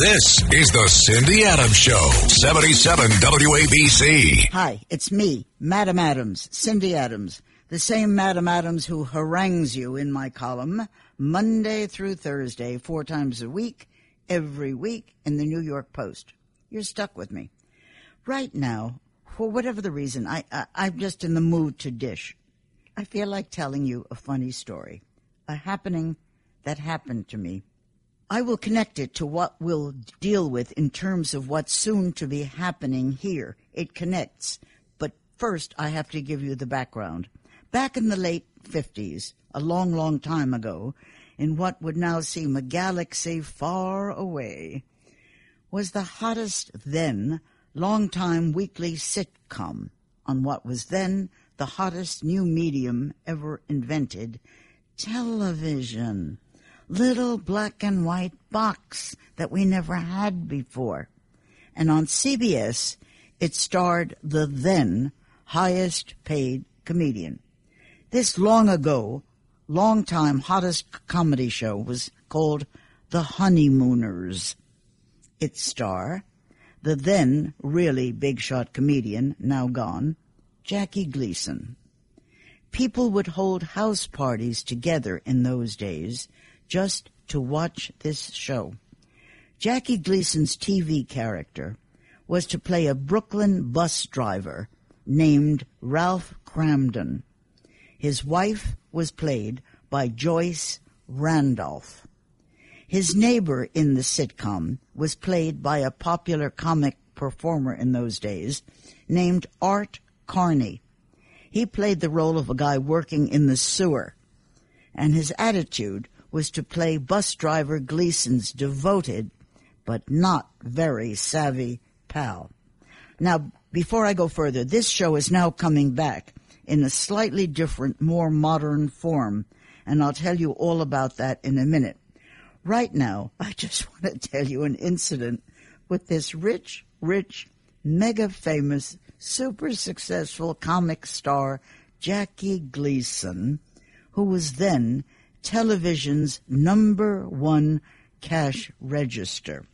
This is the Cindy Adams Show, 77 WABC. Hi, it's me, Madam Adams, Cindy Adams, the same Madam Adams who harangues you in my column Monday through Thursday, four times a week, every week in the New York Post. You're stuck with me. Right now, for whatever the reason, I, I, I'm just in the mood to dish. I feel like telling you a funny story, a happening that happened to me I will connect it to what we'll deal with in terms of what's soon to be happening here. It connects. But first, I have to give you the background. Back in the late 50s, a long, long time ago, in what would now seem a galaxy far away, was the hottest then long-time weekly sitcom on what was then the hottest new medium ever invented, television little black and white box that we never had before. And on CBS, it starred the then highest paid comedian. This long ago, long time hottest comedy show was called The Honeymooners. Its star, the then really big shot comedian, now gone, Jackie Gleason. People would hold house parties together in those days just to watch this show. Jackie Gleason's TV character was to play a Brooklyn bus driver named Ralph Kramden. His wife was played by Joyce Randolph. His neighbor in the sitcom was played by a popular comic performer in those days named Art Carney. He played the role of a guy working in the sewer, and his attitude was to play bus driver Gleason's devoted but not very savvy pal. Now, before I go further, this show is now coming back in a slightly different, more modern form, and I'll tell you all about that in a minute. Right now, I just want to tell you an incident with this rich, rich, mega famous, super successful comic star, Jackie Gleason, who was then television's number one cash register.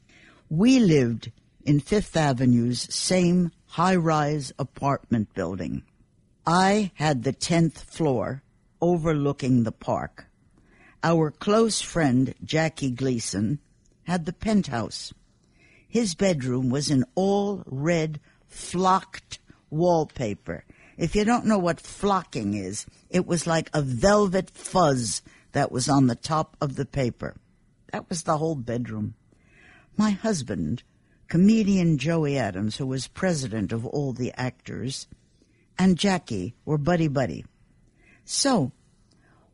We lived in Fifth Avenue's same high rise apartment building. I had the 10th floor overlooking the park. Our close friend, Jackie Gleason, had the penthouse. His bedroom was in all red flocked wallpaper. If you don't know what flocking is, it was like a velvet fuzz that was on the top of the paper. That was the whole bedroom. My husband, comedian Joey Adams, who was president of all the actors, and Jackie were buddy buddy. So,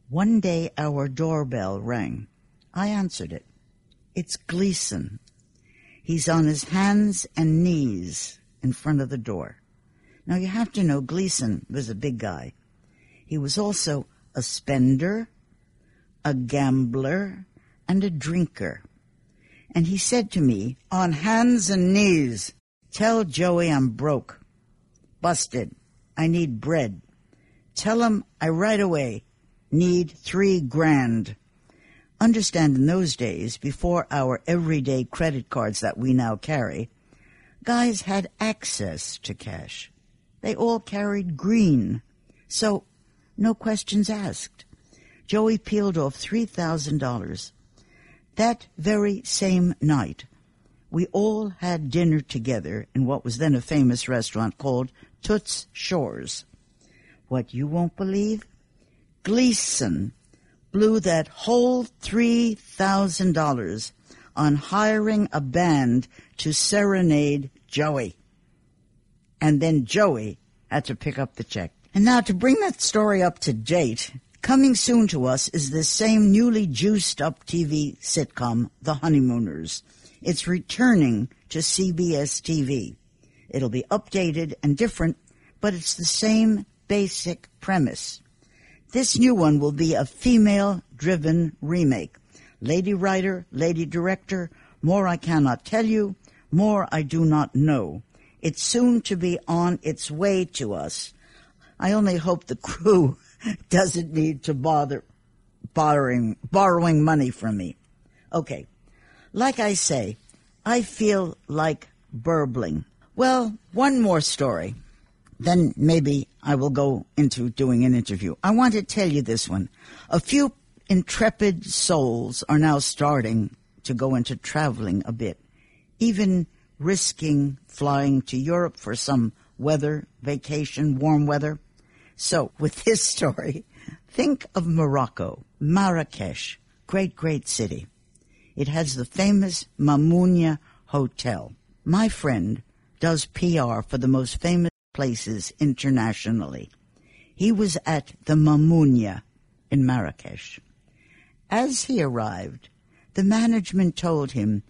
one day our doorbell rang. I answered it. It's Gleason. He's on his hands and knees in front of the door. Now you have to know Gleason was a big guy. He was also a spender, a gambler, and a drinker. And he said to me, on hands and knees, tell Joey I'm broke. Busted. I need bread. Tell him I right away need three grand. Understand in those days, before our everyday credit cards that we now carry, guys had access to cash. They all carried green. So, no questions asked. Joey peeled off $3,000. That very same night, we all had dinner together in what was then a famous restaurant called Toots Shor's. What you won't believe? Gleason blew that whole $3,000 on hiring a band to serenade Joey. And then Joey had to pick up the check. And now to bring that story up to date, Coming soon to us is the same newly juiced up TV sitcom, The Honeymooners. It's returning to CBS TV. It'll be updated and different, but it's the same basic premise. This new one will be a female driven remake. Lady writer, lady director, more I cannot tell you, more I do not know. It's soon to be on its way to us. I only hope the crew doesn't need to bother borrowing borrowing money from me. Okay. Like I say, I feel like burbling. Well, one more story. Then maybe I will go into doing an interview. I want to tell you this one. A few intrepid souls are now starting to go into traveling a bit, even risking flying to Europe for some weather, vacation, warm weather. So, with this story, think of Morocco, Marrakesh, great, great city. It has the famous Mamounia Hotel. My friend does PR for the most famous places internationally. He was at the Mamounia in Marrakesh. As he arrived, the management told him,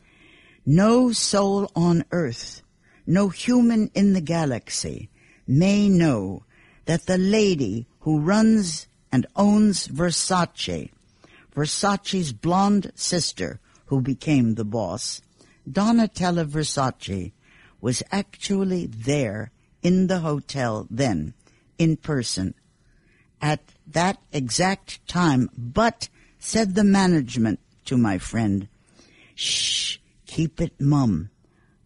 no soul on earth, no human in the galaxy may know that the lady who runs and owns Versace, Versace's blonde sister who became the boss, Donatella Versace, was actually there in the hotel then, in person, at that exact time, but, said the management to my friend, shh, keep it mum,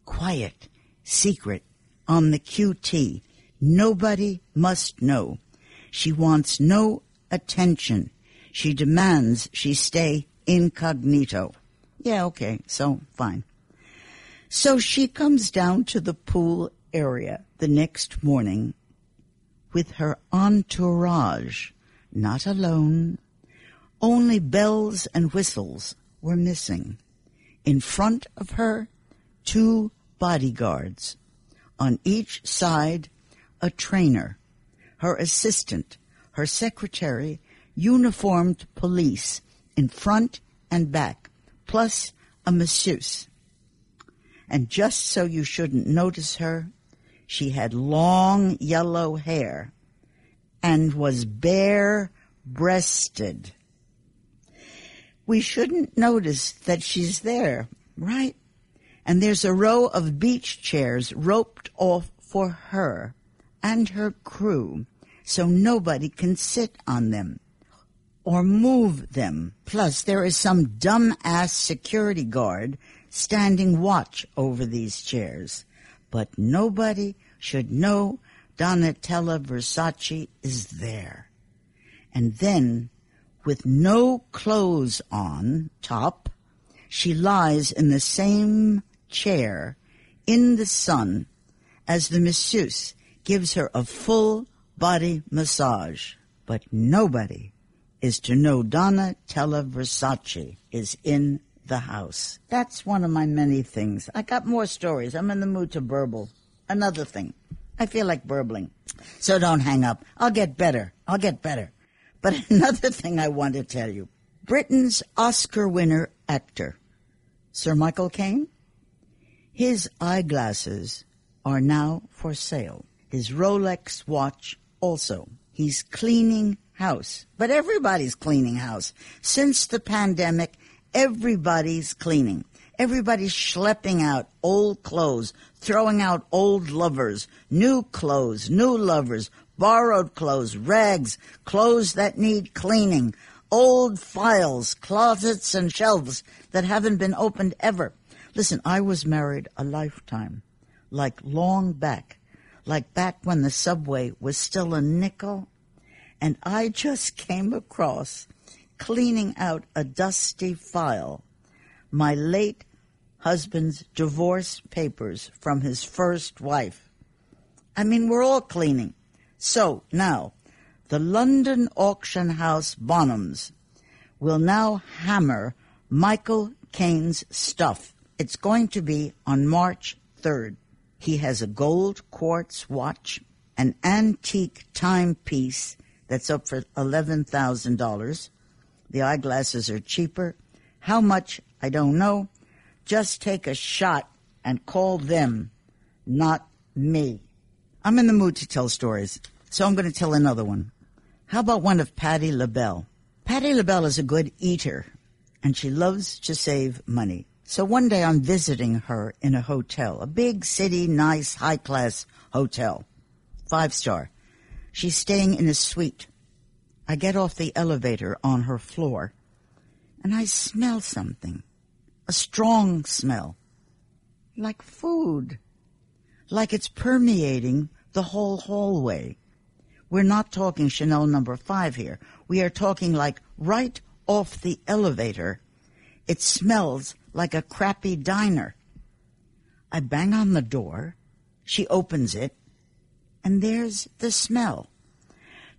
quiet, secret, on the QT. Nobody must know. She wants no attention. She demands she stay incognito. Yeah, okay, so fine. So she comes down to the pool area the next morning with her entourage, not alone. Only bells and whistles were missing. In front of her, two bodyguards. On each side, a trainer, her assistant, her secretary, uniformed police in front and back, plus a masseuse. And just so you shouldn't notice her, she had long yellow hair and was bare breasted. We shouldn't notice that she's there, right? And there's a row of beach chairs roped off for her and her crew so nobody can sit on them or move them. Plus, there is some dumb-ass security guard standing watch over these chairs. But nobody should know Donatella Versace is there. And then, with no clothes on top, she lies in the same chair in the sun as the masseuse gives her a full body massage. But nobody is to know Donna Tella Versace is in the house. That's one of my many things. I got more stories. I'm in the mood to burble. Another thing. I feel like burbling. So don't hang up. I'll get better. I'll get better. But another thing I want to tell you. Britain's Oscar winner actor, Sir Michael Caine, his eyeglasses are now for sale. His Rolex watch also. He's cleaning house. But everybody's cleaning house. Since the pandemic, everybody's cleaning. Everybody's schlepping out old clothes, throwing out old lovers, new clothes, new lovers, borrowed clothes, rags, clothes that need cleaning, old files, closets and shelves that haven't been opened ever. Listen, I was married a lifetime, like long back, like back when the subway was still a nickel and I just came across cleaning out a dusty file, my late husband's divorce papers from his first wife. I mean, we're all cleaning. So now, the London auction house Bonhams will now hammer Michael Caine's stuff. It's going to be on March 3rd. He has a gold quartz watch, an antique timepiece that's up for $11,000. The eyeglasses are cheaper. How much? I don't know. Just take a shot and call them, not me. I'm in the mood to tell stories, so I'm going to tell another one. How about one of Patti LaBelle? Patti LaBelle is a good eater, and she loves to save money. So one day I'm visiting her in a hotel, a big city, nice, high class hotel, five star. She's staying in a suite. I get off the elevator on her floor and I smell something. A strong smell. like food, like it's permeating the whole hallway. We're not talking Chanel number five here. We are talking like right off the elevator. It smells like a crappy diner. I bang on the door. She opens it, and there's the smell.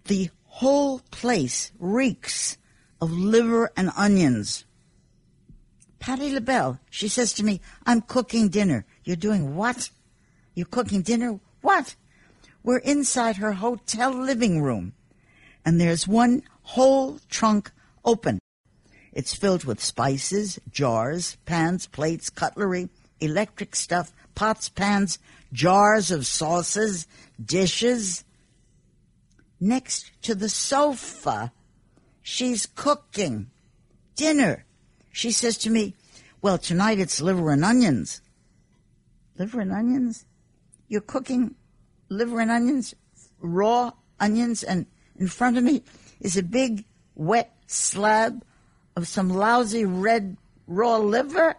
The whole place reeks of liver and onions. Patti LaBelle, she says to me, I'm cooking dinner. You're doing what? You're cooking dinner? What? We're inside her hotel living room, and there's one whole trunk open. It's filled with spices, jars, pans, plates, cutlery, electric stuff, pots, pans, jars of sauces, dishes. Next to the sofa, she's cooking dinner. She says to me, Well, tonight it's liver and onions. Liver and onions? You're cooking liver and onions, raw onions, and in front of me is a big wet slab of some lousy red raw liver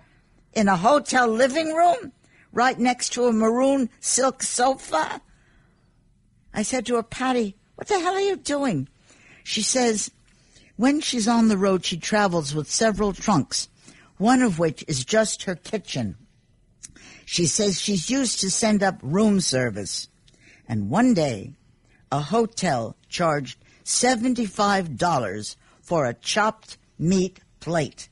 in a hotel living room right next to a maroon silk sofa. I said to her, Patti, what the hell are you doing? She says, when she's on the road, she travels with several trunks, one of which is just her kitchen. She says she's used to send up room service. And one day, a hotel charged $75 for a chopped meat plate.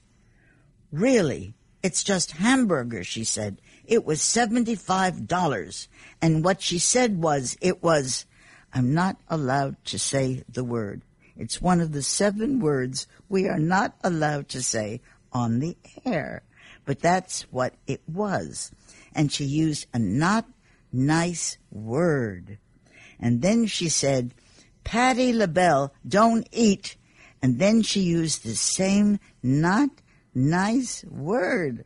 Really, it's just hamburger, she said. It was $75. And what she said was, it was, I'm not allowed to say the word. It's one of the seven words we are not allowed to say on the air. But that's what it was. And she used a not nice word. And then she said, Patti LaBelle, don't eat. And then she used the same not nice word.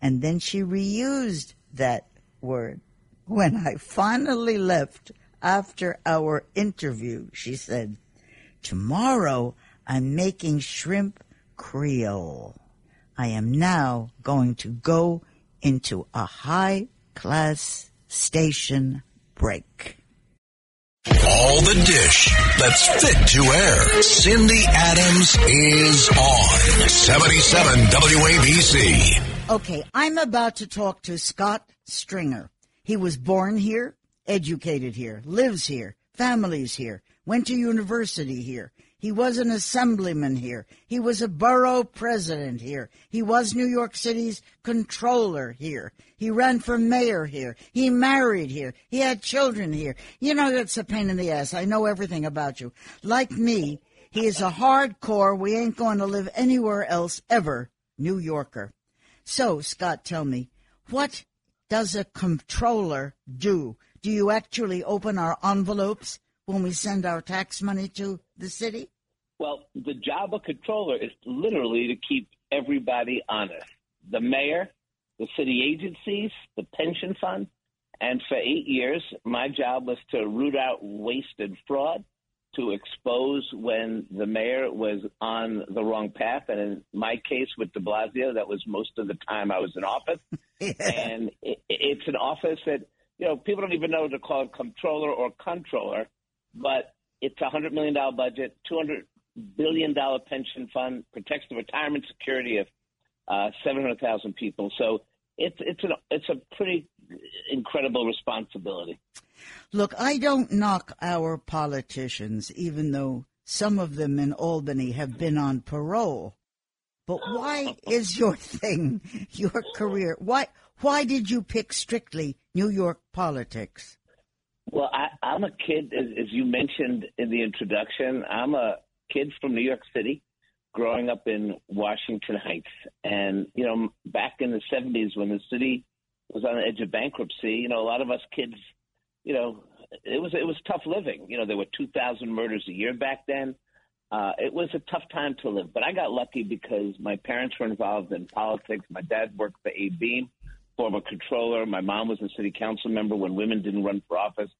And then she reused that word. When I finally left after our interview, she said, Tomorrow I'm making shrimp creole. I am now going to go into a high class station break. All the dish that's fit to air. Cindy Adams is on 77 WABC. Okay, I'm about to talk to Scott Stringer. He was born here, educated here, lives here, families here, went to university here. He was an assemblyman here. He was a borough president here. He was New York City's controller here. He ran for mayor here. He married here. He had children here. You know, that's a pain in the ass. I know everything about you. Like me, he is a hardcore, we ain't going to live anywhere else ever New Yorker. So, Scott, tell me, what does a controller do? Do you actually open our envelopes when we send our tax money to the city? Well, the job of controller is literally to keep everybody honest. The mayor, the city agencies, the pension fund. And for eight years, my job was to root out waste and fraud, to expose when the mayor was on the wrong path. And in my case with de Blasio, that was most of the time I was in office. yeah. And it, it's an office that, you know, people don't even know to call it comptroller or controller, but it's a $100 million budget, 200 billion dollar pension fund protects the retirement security of uh, 700,000 people. So it's it's an it's a pretty incredible responsibility. Look, I don't knock our politicians, even though some of them in Albany have been on parole. But why is your thing, your career? Why why did you pick strictly New York politics? Well, I, I'm a kid, as, as you mentioned in the introduction. I'm a kids from New York City growing up in Washington Heights. And, you know, back in the 70s when the city was on the edge of bankruptcy, you know, a lot of us kids, you know, it was it was tough living. You know, there were 2,000 murders a year back then. Uh, it was a tough time to live, but I got lucky because my parents were involved in politics. My dad worked for Abe Beame, former controller. My mom was a city council member when women didn't run for office.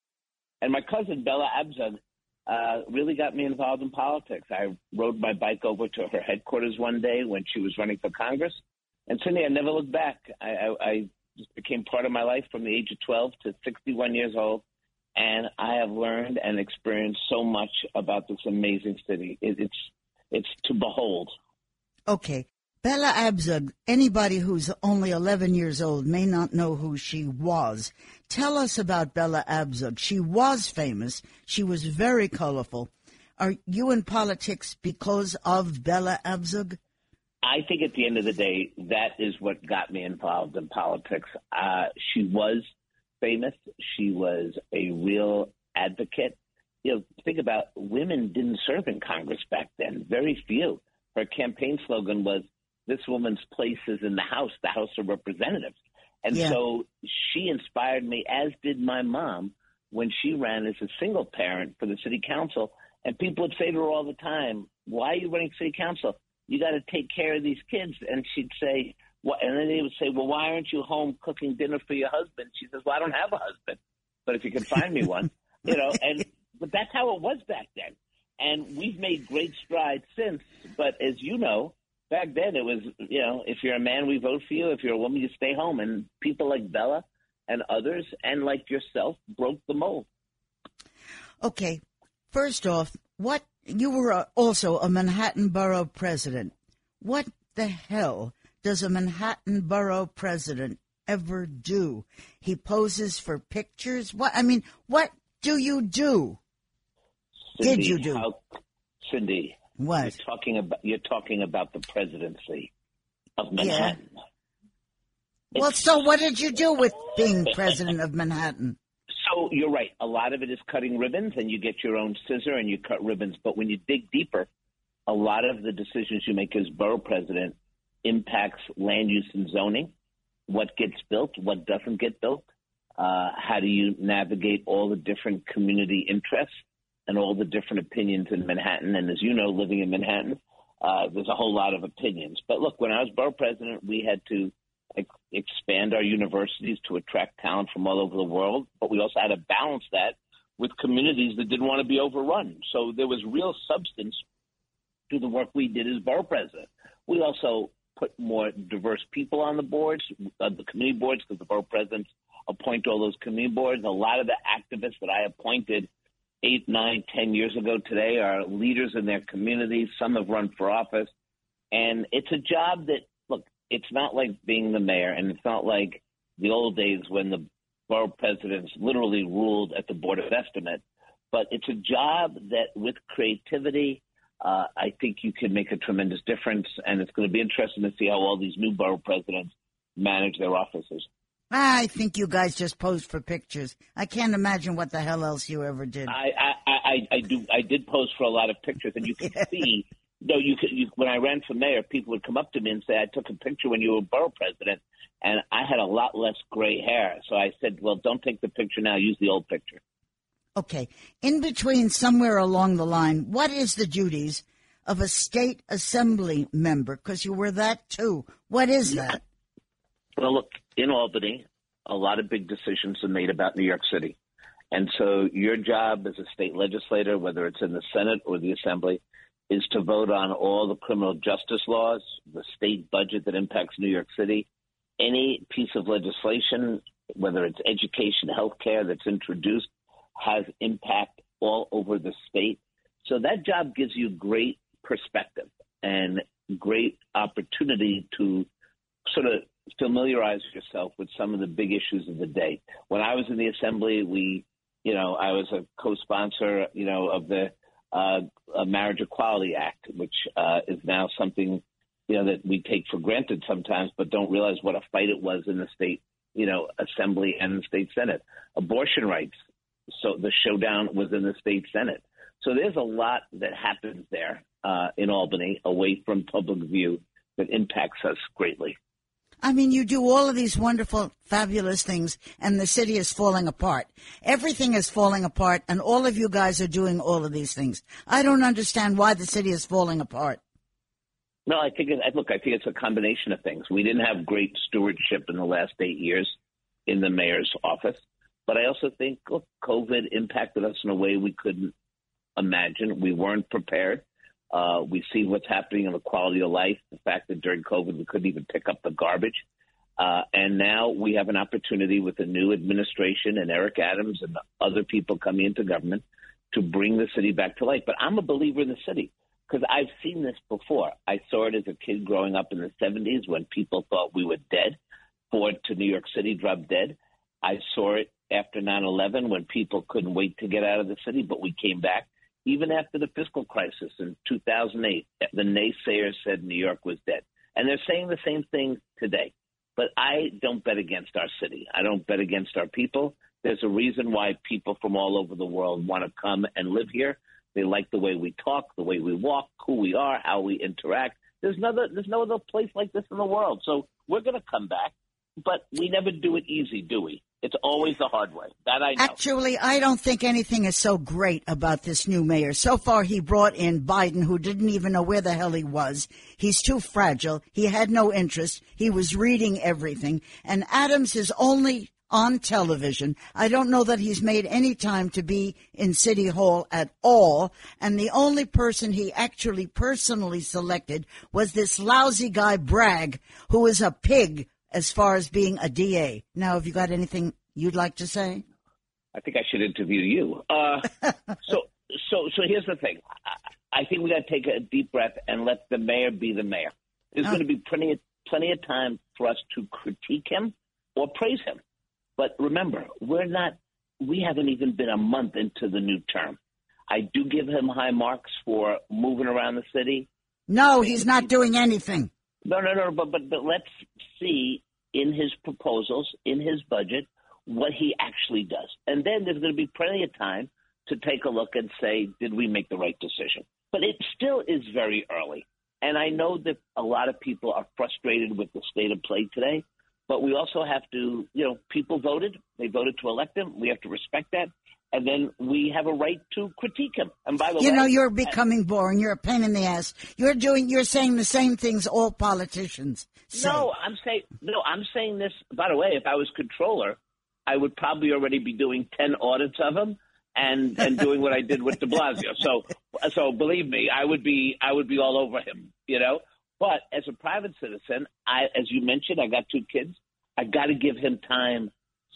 And my cousin, Bella Abzug, uh, really got me involved in politics. I rode my bike over to her headquarters one day when she was running for Congress, and Cindy, I never looked back. I, I, I just became part of my life from the age of 12 to 61 years old. And I have learned and experienced so much about this amazing city. It, it's it's to behold. Okay. Bella Abzug, anybody who's only 11 years old may not know who she was. Tell us about Bella Abzug. She was famous. She was very colorful. Are you in politics because of Bella Abzug? I think at the end of the day, that is what got me involved in politics. Uh, she was famous. She was a real advocate. You know, think about women didn't serve in Congress back then. Very few. Her campaign slogan was, "This woman's place is in the House, the House of Representatives." And yeah. so she inspired me, as did my mom, when she ran as a single parent for the city council. And people would say to her all the time, "Why are you running city council? You got to take care of these kids." And she'd say, "What?" And then they would say, "Well, why aren't you home cooking dinner for your husband?" She says, "Well, I don't have a husband, but if you can find me one, you know." And but that's how it was back then. And we've made great strides since. But as you know, back then it was, you know, if you're a man, we vote for you. If you're a woman, you stay home. And people like Bella and others, and like yourself, broke the mold. Okay, first off, what you were uh, also a Manhattan Borough president. What the hell does a Manhattan Borough president ever do? He poses for pictures. What I mean, what do you do? Cindy, Did you do? How, Cindy, what? You're talking about you're talking about the presidency of Manhattan. Yeah. Well, so what did you do with being president of Manhattan? So you're right. A lot of it is cutting ribbons, and you get your own scissor and you cut ribbons. But when you dig deeper, a lot of the decisions you make as borough president impacts land use and zoning, what gets built, what doesn't get built. Uh, how do you navigate all the different community interests and all the different opinions in Manhattan? And as you know, living in Manhattan, uh, there's a whole lot of opinions. But look, when I was borough president, we had to expand our universities to attract talent from all over the world, but we also had to balance that with communities that didn't want to be overrun. So there was real substance to the work we did as borough president. We also put more diverse people on the boards, uh, the community boards, because the borough presidents appoint all those community boards. A lot of the activists that I appointed eight, nine, ten years ago today are leaders in their communities. Some have run for office. And it's a job that look. it's not like being the mayor, and it's not like the old days when the borough presidents literally ruled at the board of estimate. But it's a job that, with creativity, uh, I think you can make a tremendous difference, and it's going to be interesting to see how all these new borough presidents manage their offices. I think you guys just posed for pictures. I can't imagine what the hell else you ever did. I I, I, I do I did pose for a lot of pictures, and you can see no, you could. You, when I ran for mayor, people would come up to me and say, "I took a picture when you were borough president," and I had a lot less gray hair. So I said, "Well, don't take the picture now. Use the old picture." Okay. In between, somewhere along the line, what is the duties of a state assembly member? Because you were that too. What is that? Well, look, in Albany, a lot of big decisions are made about New York City. And so your job as a state legislator, whether it's in the Senate or the Assembly, is to vote on all the criminal justice laws, the state budget that impacts New York City, any piece of legislation, whether it's education, healthcare that's introduced, has impact all over the state. So that job gives you great perspective and great opportunity to sort of familiarize yourself with some of the big issues of the day. When I was in the assembly, we, you know, I was a co-sponsor, you know, of the uh, Marriage Equality Act, which uh, is now something you know that we take for granted sometimes, but don't realize what a fight it was in the state, you know, assembly and the state senate. Abortion rights, so the showdown was in the state senate. So there's a lot that happens there uh, in Albany, away from public view, that impacts us greatly. I mean, you do all of these wonderful, fabulous things, and the city is falling apart. Everything is falling apart, and all of you guys are doing all of these things. I don't understand why the city is falling apart. No, I think it, look, I think it's a combination of things. We didn't have great stewardship in the last eight years in the mayor's office, but I also think look, COVID impacted us in a way we couldn't imagine. We weren't prepared. Uh, we see what's happening in the quality of life. The fact that during COVID we couldn't even pick up the garbage. Uh, and now we have an opportunity with the new administration and Eric Adams and other people coming into government to bring the city back to life. But I'm a believer in the city because I've seen this before. I saw it as a kid growing up in the 70s when people thought we were dead. Ford to New York City dropped dead. I saw it after 9 11 when people couldn't wait to get out of the city, but we came back. Even after the fiscal crisis in 2008, the naysayers said New York was dead. And they're saying the same thing today. But I don't bet against our city. I don't bet against our people. There's a reason why people from all over the world want to come and live here. They like the way we talk, the way we walk, who we are, how we interact. There's no other, there's no other place like this in the world. So we're going to come back, but we never do it easy, do we? It's always the hard way. That I know. Actually, I don't think anything is so great about this new mayor. So far, he brought in Biden, who didn't even know where the hell he was. He's too fragile. He had no interest. He was reading everything. And Adams is only on television. I don't know that he's made any time to be in City Hall at all. And the only person he actually personally selected was this lousy guy, Bragg, who is a pig as far as being a DA. Now, have you got anything you'd like to say? I think I should interview you. Uh, so, so, so here's the thing. I, I think we got to take a deep breath and let the mayor be the mayor. There's oh. going to be plenty of plenty of time for us to critique him or praise him. But remember, we're not. We haven't even been a month into the new term. I do give him high marks for moving around the city. No, he's not doing anything. No, no, no. But but but let's see in his proposals, in his budget, what he actually does, and then there's going to be plenty of time to take a look and say, did we make the right decision? But it still is very early, and I know that a lot of people are frustrated with the state of play today. But we also have to, you know, people voted. They voted to elect him. We have to respect that and then we have a right to critique him. And by the you way, you know, you're becoming boring. You're a pain in the ass. You're doing, you're saying the same things all politicians say. No, I'm saying no. I'm saying this. By the way, if I was controller, I would probably already be doing ten audits of him and and doing what I did with De Blasio. So so believe me, I would be I would be all over him. You know. But as a private citizen, I, as you mentioned, I got two kids. I got to give him time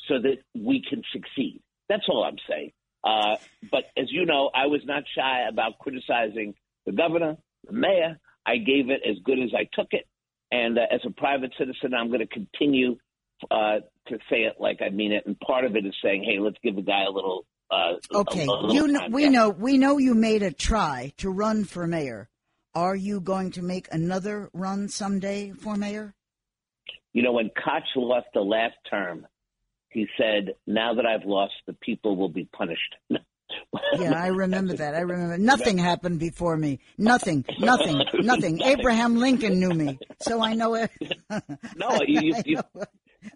so that we can succeed. That's all I'm saying. Uh, but as you know, I was not shy about criticizing the governor, the mayor. I gave it as good as I took it. And uh, as a private citizen, I'm going to continue uh, to say it like I mean it. And part of it is saying, hey, let's give the guy a little. Uh, okay, a, a you know, we know we know you made a try to run for mayor. Are you going to make another run someday for mayor? You know, when Koch lost the last term, he said, "Now that I've lost, the people will be punished." yeah, I remember that. I remember. Nothing happened before me. Nothing. Nothing. Nothing. Abraham Lincoln knew me, so I know it. no, you, I know,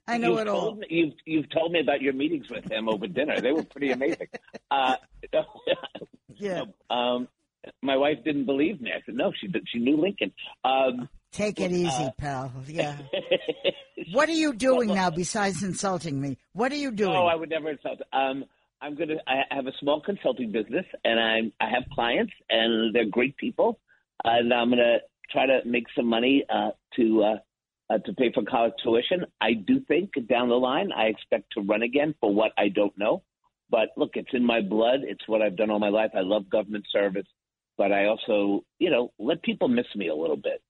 I know it all. Me, you've you've told me about your meetings with him over dinner. They were pretty amazing. Uh, yeah. Um, my wife didn't believe me. I said, "No, she she knew Lincoln." Um, Take it easy, uh, pal. Yeah. what are you doing now besides insulting me? What are you doing? Oh, I would never insult. Um, I'm gonna. I have a small consulting business, and I'm. I have clients, and they're great people, and I'm gonna try to make some money uh, to uh, uh, to pay for college tuition. I do think down the line, I expect to run again for what I don't know. But look, it's in my blood. It's what I've done all my life. I love government service, but I also, you know, let people miss me a little bit.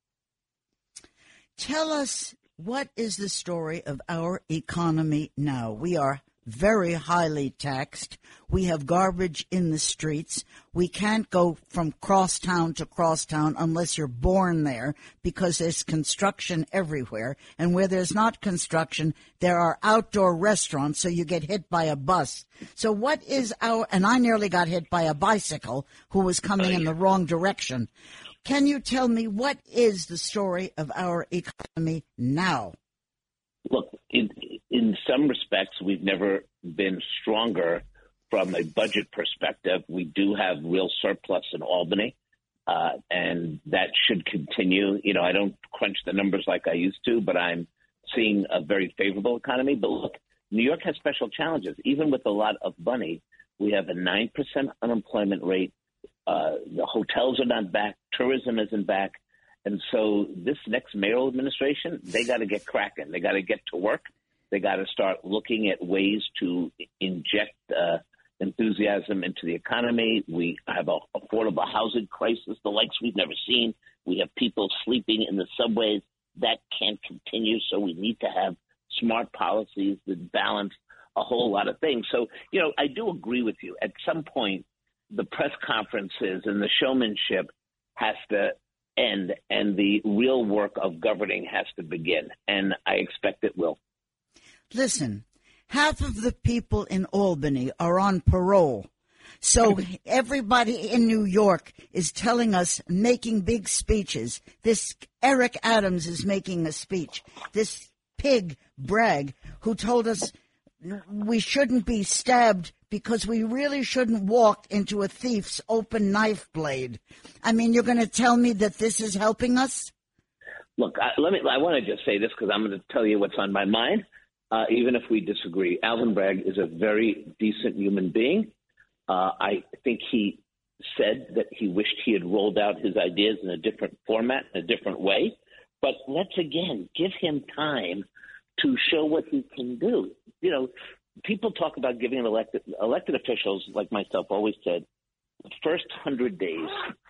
Tell us what is the story of our economy now? We are very highly taxed. We have garbage in the streets. We can't go from crosstown to crosstown unless you're born there because there's construction everywhere. And where there's not construction, there are outdoor restaurants, so you get hit by a bus. So what is our, and I nearly got hit by a bicycle who was coming in the wrong direction. Can you tell me what is the story of our economy now? Look, in, in some respects, we've never been stronger from a budget perspective. We do have real surplus in Albany, uh, and that should continue. You know, I don't crunch the numbers like I used to, but I'm seeing a very favorable economy. But look, New York has special challenges. Even with a lot of money, we have a 9% unemployment rate uh, the hotels are not back. Tourism isn't back. And so this next mayoral administration, they got to get cracking. They got to get to work. They got to start looking at ways to inject uh, enthusiasm into the economy. We have an affordable housing crisis, the likes we've never seen. We have people sleeping in the subways. That can't continue. So we need to have smart policies that balance a whole lot of things. So, you know, I do agree with you. At some point, the press conferences and the showmanship has to end and the real work of governing has to begin. And I expect it will. Listen, half of the people in Albany are on parole. So everybody in New York is telling us, making big speeches. This Eric Adams is making a speech. This pig Bragg, who told us we shouldn't be stabbed because we really shouldn't walk into a thief's open knife blade. I mean, you're going to tell me that this is helping us? Look, I, let me. I want to just say this because I'm going to tell you what's on my mind, uh, even if we disagree. Alvin Bragg is a very decent human being. Uh, I think he said that he wished he had rolled out his ideas in a different format, in a different way. But let's again give him time to show what he can do. You know, people talk about giving elected elected officials like myself always said the first hundred days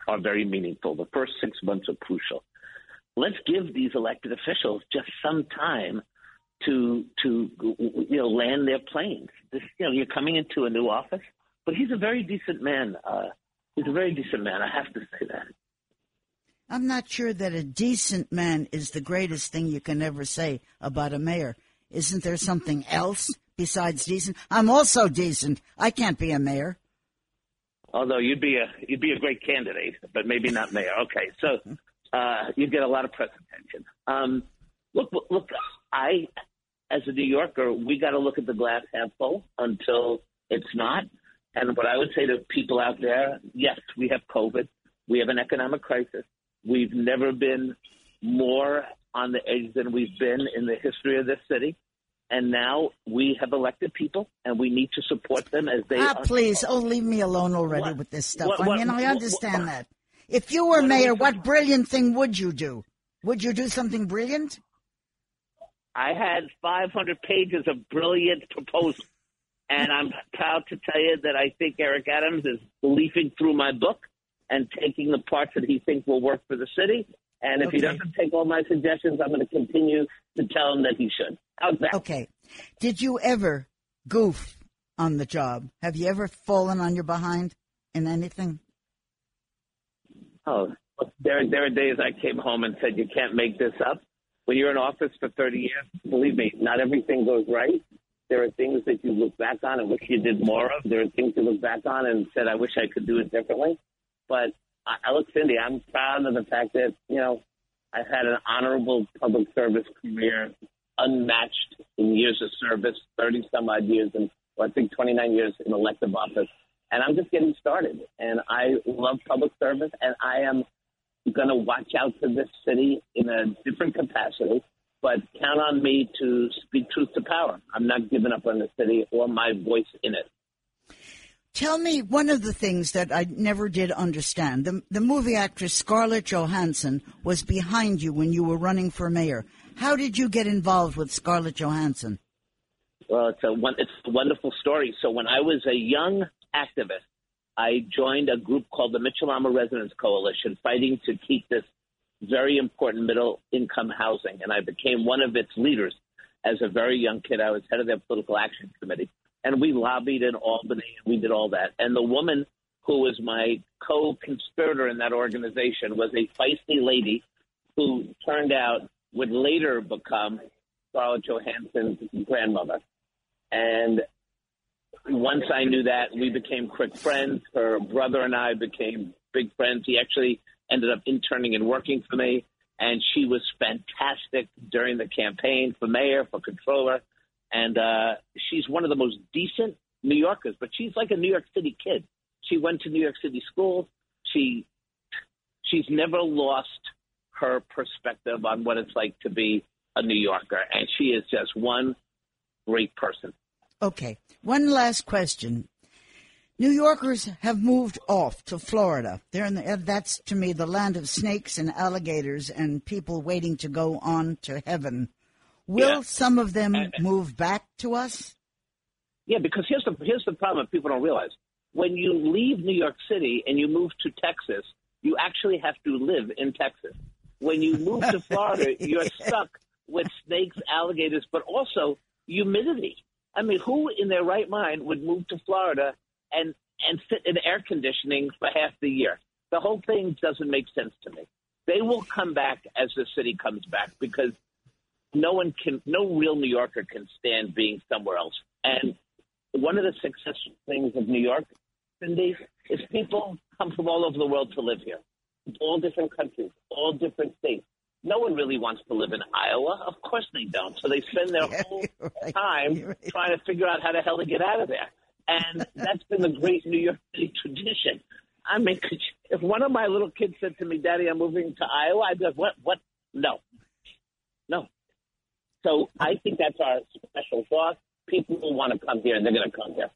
are very meaningful. The first six months are crucial. Let's give these elected officials just some time to to you know land their planes. This, you know, you're coming into a new office, but he's a very decent man. Uh, he's a very decent man. I have to say that. I'm not sure that a decent man is the greatest thing you can ever say about a mayor. Isn't there something else besides decent? I'm also decent. I can't be a mayor. Although you'd be a you'd be a great candidate, but maybe not mayor. Okay, so uh, you get a lot of press attention. Um, look, look, I as a New Yorker, we got to look at the glass half full until it's not. And what I would say to people out there, yes, we have COVID, we have an economic crisis, We've never been more on the edge than we've been in the history of this city. And now we have elected people, and we need to support them as they. Ah, please, oh, leave me alone already what? with this stuff. What, what, I mean, I understand that. If you were mayor, what brilliant thing would you do? Would you do something brilliant? I had 500 pages of brilliant proposals, and I'm proud to tell you that I think Eric Adams is leafing through my book and taking the parts that he thinks will work for the city. And if okay. he doesn't take all my suggestions, I'm going to continue to tell him that he should. How's that? Okay. Did you ever goof on the job? Have you ever fallen on your behind in anything? Oh, there, there are days I came home and said, you can't make this up. When you're in office for 30 years, believe me, not everything goes right. There are things that you look back on and wish you did more of. There are things you look back on and said, I wish I could do it differently. But I, look, Cindy, I'm proud of the fact that, you know, I've had an honorable public service career, unmatched in years of service, 30 some odd years, and well, I think 29 years in elective office. And I'm just getting started. And I love public service, and I am going to watch out for this city in a different capacity. But count on me to speak truth to power. I'm not giving up on the city or my voice in it. Tell me one of the things that I never did understand. The, the movie actress Scarlett Johansson was behind you when you were running for mayor. How did you get involved with Scarlett Johansson? Well, it's a it's a wonderful story. So when I was a young activist, I joined a group called the Mitchell-Lama Residents Coalition, fighting to keep this very important middle income housing, and I became one of its leaders as a very young kid. I was head of their political action committee and we lobbied in Albany and we did all that. And the woman who was my co-conspirator in that organization was a feisty lady who turned out would later become Scarlett Johansson's grandmother. And once I knew that, we became quick friends. Her brother and I became big friends. He actually ended up interning and working for me. And she was fantastic during the campaign for mayor, for controller and uh, she's one of the most decent New Yorkers. But she's like a New York City kid. She went to New York City school. She she's never lost her perspective on what it's like to be a New Yorker, and she is just one great person. Okay, one last question. New Yorkers have moved off to Florida. They're in the, that's to me the land of snakes and alligators and people waiting to go on to heaven. Will yeah. some of them move back to us? Yeah, because here's the here's the problem that people don't realize. When you leave New York City and you move to Texas, you actually have to live in Texas. When you move to Florida, you're stuck with snakes, alligators, but also humidity. I mean, who in their right mind would move to Florida and and sit in air conditioning for half the year? The whole thing doesn't make sense to me. They will come back as the city comes back because no one can, no real New Yorker can stand being somewhere else. And one of the successful things of New York, Cindy, is people come from all over the world to live here, all different countries, all different states. No one really wants to live in Iowa. Of course they don't. So they spend their yeah, whole right. time right. trying to figure out how the hell to get out of there. And that's been the great New York City tradition. I mean, if one of my little kids said to me, "Daddy, I'm moving to Iowa," I'd be like, "What? What? No, no." So I think that's our special thought. People will want to come here, and they're going to come here.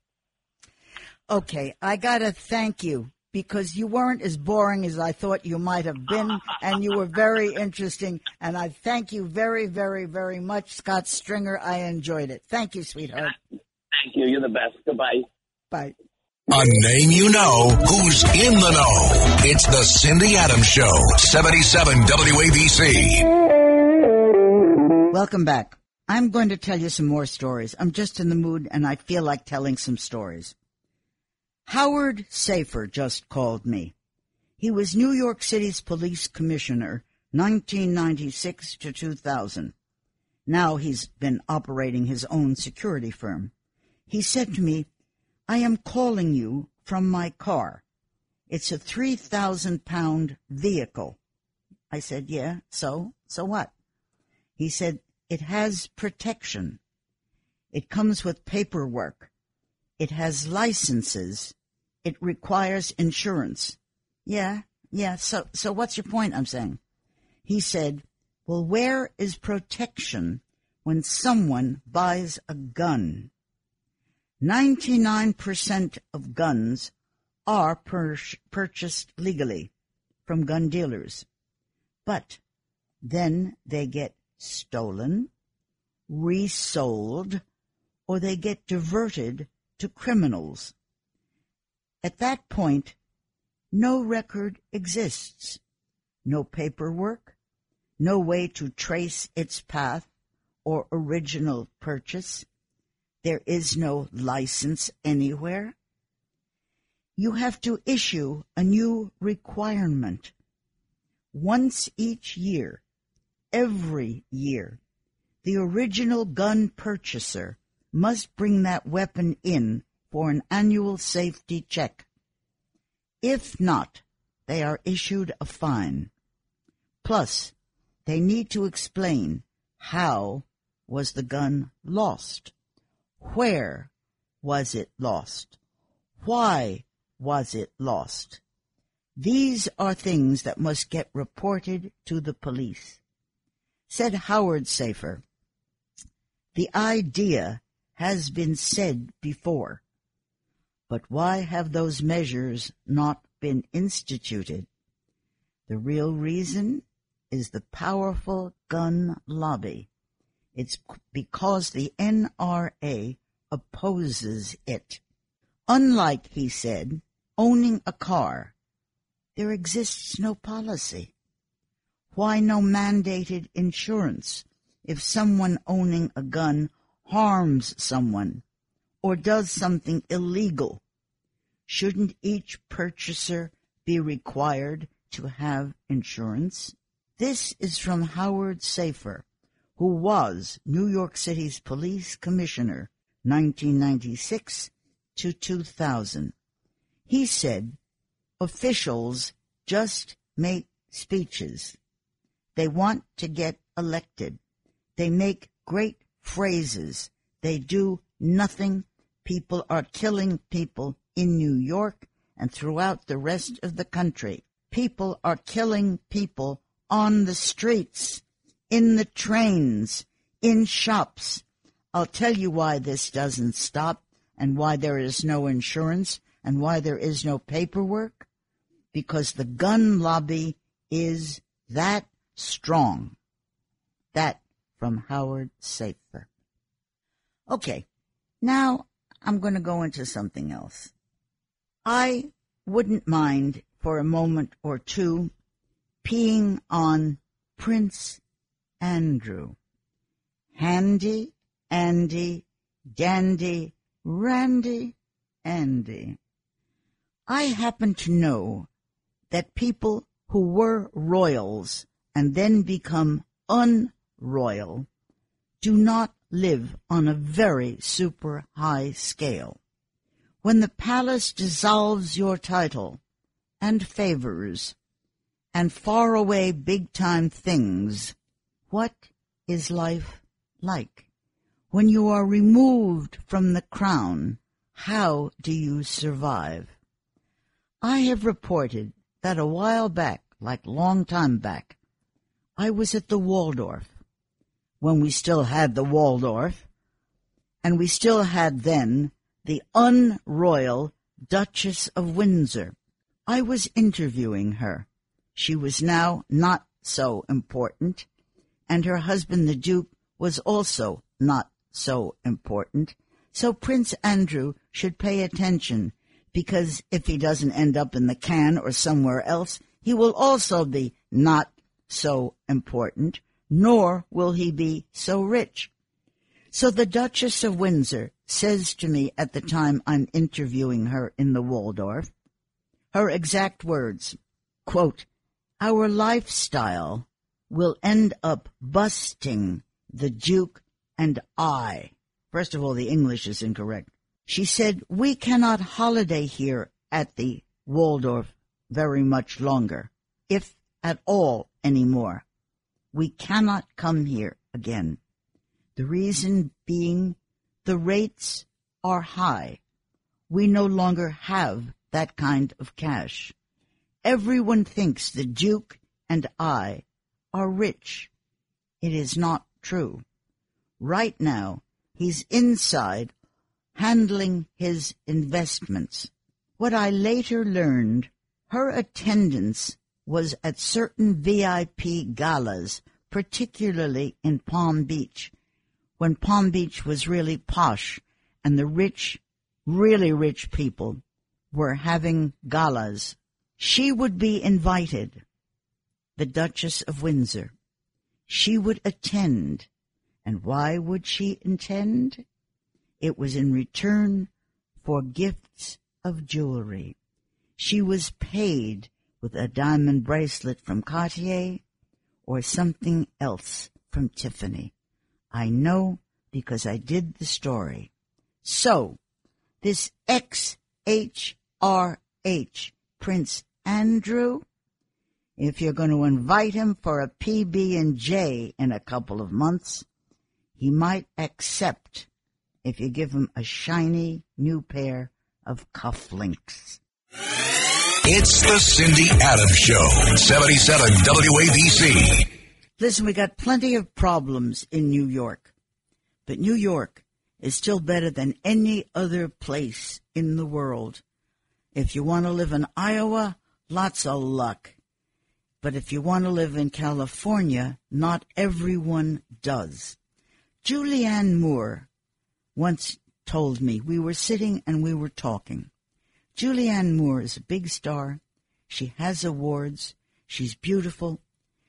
Okay, I got to thank you because you weren't as boring as I thought you might have been, and you were very interesting. And I thank you very, very, very much, Scott Stringer. I enjoyed it. Thank you, sweetheart. Thank you. You're the best. Goodbye. Bye. A name you know who's in the know. It's the Cindy Adams Show, 77 WABC. Welcome back. I'm going to tell you some more stories. I'm just in the mood and I feel like telling some stories. Howard Safir just called me. He was New York City's police commissioner, 1996 to 2000. Now he's been operating his own security firm. He said to me, I am calling you from my car. It's a 3,000 pound vehicle. I said, yeah, so, so what? He said, it has protection. It comes with paperwork. It has licenses. It requires insurance. Yeah, yeah. So, so what's your point? I'm saying. He said, well, where is protection when someone buys a gun? 99% of guns are pur- purchased legally from gun dealers, but then they get stolen, resold, or they get diverted to criminals. At that point, no record exists, no paperwork, no way to trace its path or original purchase. There is no license anywhere. You have to issue a new requirement once each year every year. The original gun purchaser must bring that weapon in for an annual safety check. If not, they are issued a fine. Plus, they need to explain how was the gun lost? Where was it lost? Why was it lost? These are things that must get reported to the police. Said Howard Safir, the idea has been said before, but why have those measures not been instituted? The real reason is the powerful gun lobby. It's because the NRA opposes it. Unlike, he said, owning a car, there exists no policy. Why no mandated insurance if someone owning a gun harms someone or does something illegal? Shouldn't each purchaser be required to have insurance? This is from Howard Safir, who was New York City's police commissioner 1996 to 2000. He said officials just make speeches. They want to get elected. They make great phrases. They do nothing. People are killing people in New York and throughout the rest of the country. People are killing people on the streets, in the trains, in shops. I'll tell you why this doesn't stop and why there is no insurance and why there is no paperwork? Because the gun lobby is that strong. That from Howard Safir. Okay, now I'm going to go into something else. I wouldn't mind for a moment or two peeing on Prince Andrew. Handy, Andy, Dandy, Randy, Andy. I happen to know that people who were royals and then become unroyal do not live on a very super high scale. When the palace dissolves your title and favors and far away big time things, what is life like? When you are removed from the crown, how do you survive? I have reported that a while back, like long time back, I was at the Waldorf when we still had the Waldorf, and we still had then the unroyal Duchess of Windsor. I was interviewing her. She was now not so important, and her husband, the Duke, was also not so important. So Prince Andrew should pay attention, because if he doesn't end up in the can or somewhere else, he will also be not so important, nor will he be so rich. So the Duchess of Windsor says to me at the time I'm interviewing her in the Waldorf, her exact words, quote, our lifestyle will end up busting the Duke and I. First of all, the English is incorrect. She said, we cannot holiday here at the Waldorf very much longer, if at all anymore. We cannot come here again. The reason being the rates are high. We no longer have that kind of cash. Everyone thinks the Duke and I are rich. It is not true. Right now, he's inside handling his investments. What I later learned, her attendance was at certain VIP galas, particularly in Palm Beach, when Palm Beach was really posh and the rich, really rich people were having galas. She would be invited, the Duchess of Windsor. She would attend. And why would she attend? It was in return for gifts of jewelry. She was paid with a diamond bracelet from Cartier or something else from Tiffany. I know because I did the story. So, this XHRH, Prince Andrew, if you're going to invite him for a PB&J in a couple of months, he might accept if you give him a shiny new pair of cufflinks. It's the Cindy Adams Show, 77 WABC. Listen, we got plenty of problems in New York, but New York is still better than any other place in the world. If you want to live in Iowa, lots of luck. But if you want to live in California, not everyone does. Julianne Moore once told me we were sitting and we were talking. Julianne Moore is a big star. She has awards. She's beautiful.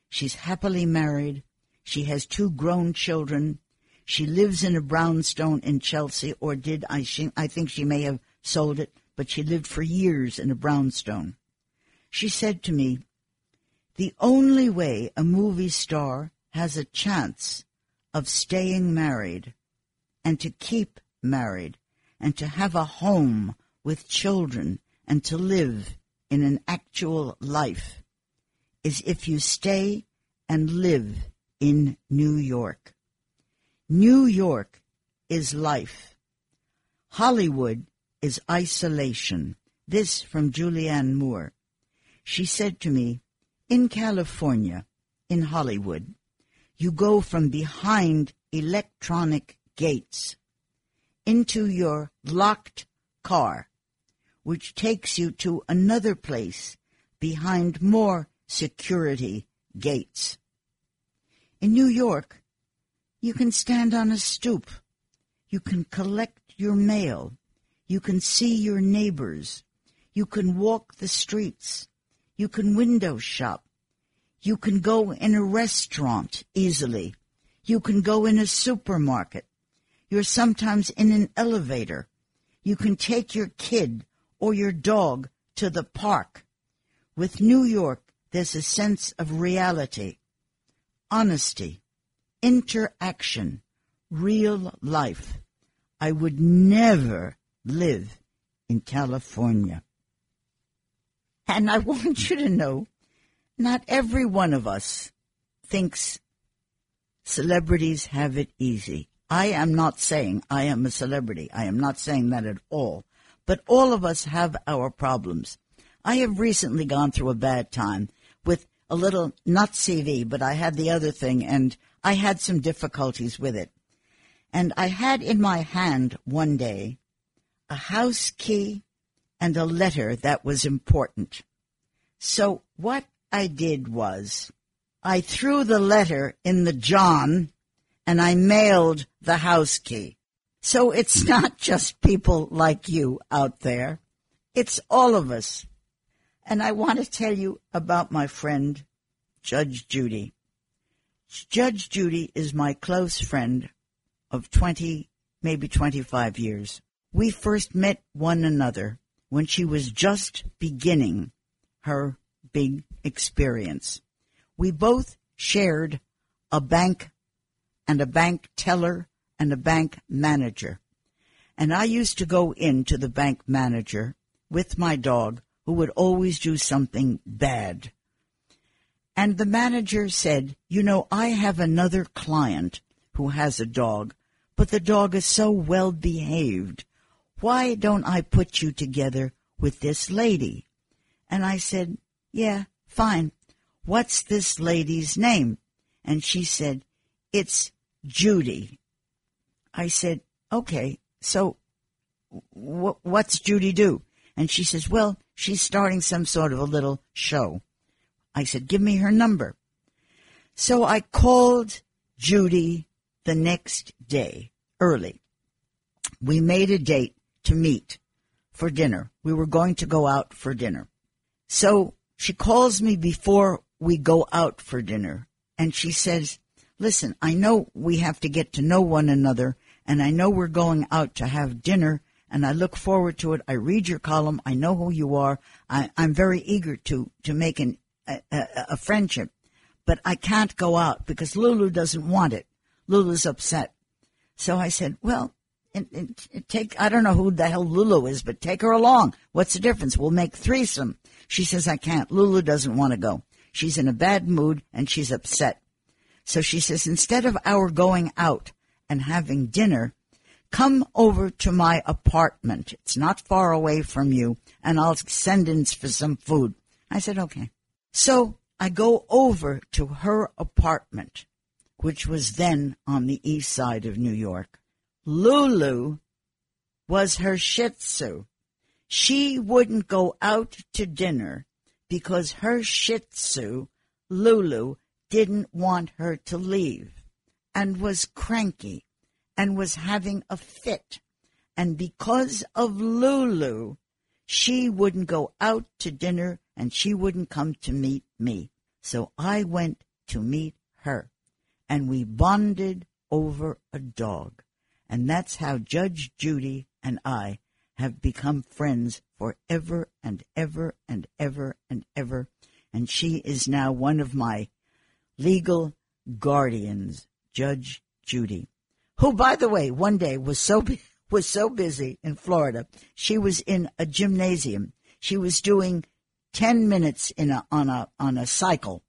She's happily married. She has two grown children. She lives in a brownstone in Chelsea, or did I? She, I think she may have sold it, but she lived for years in a brownstone. She said to me, "The only way a movie star has a chance of staying married, and to keep married, and to have a home with children, and to live in an actual life, is if you stay and live in New York. New York is life. Hollywood is isolation. This from Julianne Moore. She said to me, in California, in Hollywood, you go from behind electronic gates into your locked car which takes you to another place behind more security gates. In New York, you can stand on a stoop. You can collect your mail. You can see your neighbors. You can walk the streets. You can window shop. You can go in a restaurant easily. You can go in a supermarket. You're sometimes in an elevator. You can take your kid or your dog to the park. With New York, there's a sense of reality, honesty, interaction, real life. I would never live in California. And I want you to know, not every one of us thinks celebrities have it easy. I am not saying I am a celebrity. I am not saying that at all. But all of us have our problems. I have recently gone through a bad time with a little, not CV, but I had the other thing and I had some difficulties with it. And I had in my hand one day a house key and a letter that was important. So what I did was I threw the letter in the John and I mailed the house key. So it's not just people like you out there. It's all of us. And I want to tell you about my friend, Judge Judy. Judge Judy is my close friend of 20, maybe 25 years. We first met one another when she was just beginning her big experience. We both shared a bank and a bank teller and a bank manager. And I used to go in to the bank manager with my dog who would always do something bad. And the manager said, you know, I have another client who has a dog, but the dog is so well behaved. Why don't I put you together with this lady? And I said, yeah, fine. What's this lady's name? And she said, it's Judy. I said, okay, so wh- what's Judy do? And she says, well, she's starting some sort of a little show. I said, give me her number. So I called Judy the next day, early. We made a date to meet for dinner. We were going to go out for dinner. So she calls me before we go out for dinner and she says, listen, I know we have to get to know one another and I know we're going out to have dinner and I look forward to it. I read your column. I know who you are. I, am very eager to, to make an, a, a, a friendship, but I can't go out because Lulu doesn't want it. Lulu's upset. So I said, well, and, and take, I don't know who the hell Lulu is, but take her along. What's the difference? We'll make threesome. She says, I can't. Lulu doesn't want to go. She's in a bad mood and she's upset. So she says, instead of our going out and having dinner, come over to my apartment. It's not far away from you and I'll send in for some food. I said, okay. So I go over to her apartment, which was then on the east side of New York. Lulu was her Shih Tzu. She wouldn't go out to dinner because her Shih Tzu, Lulu, didn't want her to leave and was cranky and was having a fit. And because of Lulu, she wouldn't go out to dinner and she wouldn't come to meet me. So I went to meet her and we bonded over a dog. And that's how Judge Judy and I have become friends forever and ever and ever and ever. And she is now one of my legal guardians, Judge Judy, who, by the way, one day was so was so busy in Florida, she was in a gymnasium. She was doing ten minutes in a on a on a cycle,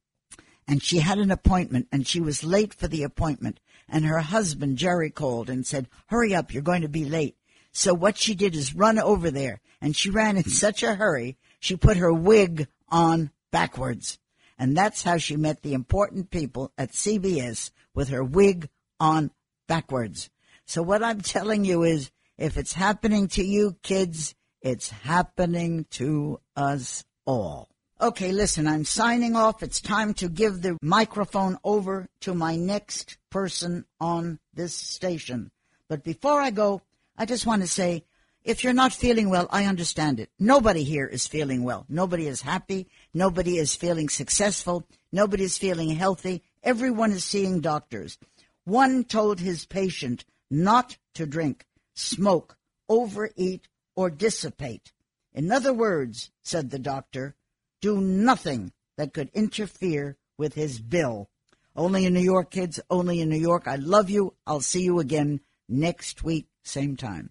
and she had an appointment, and she was late for the appointment. And her husband Jerry called and said, "Hurry up, you're going to be late." So what she did is run over there, and she ran in such a hurry she put her wig on backwards. And that's how she met the important people at CBS with her wig on backwards. So what I'm telling you is if it's happening to you kids, It's happening to us all. Okay, listen, I'm signing off. It's time to give the microphone over to my next person on this station. But before I go, I just want to say if you're not feeling well, I understand it. Nobody here is feeling well. Nobody is happy. Nobody is feeling successful. Nobody is feeling healthy. Everyone is seeing doctors. One told his patient not to drink, smoke, overeat, or dissipate. In other words, said the doctor, do nothing that could interfere with his bill. Only in New York, kids, only in New York. I love you. I'll see you again next week, same time.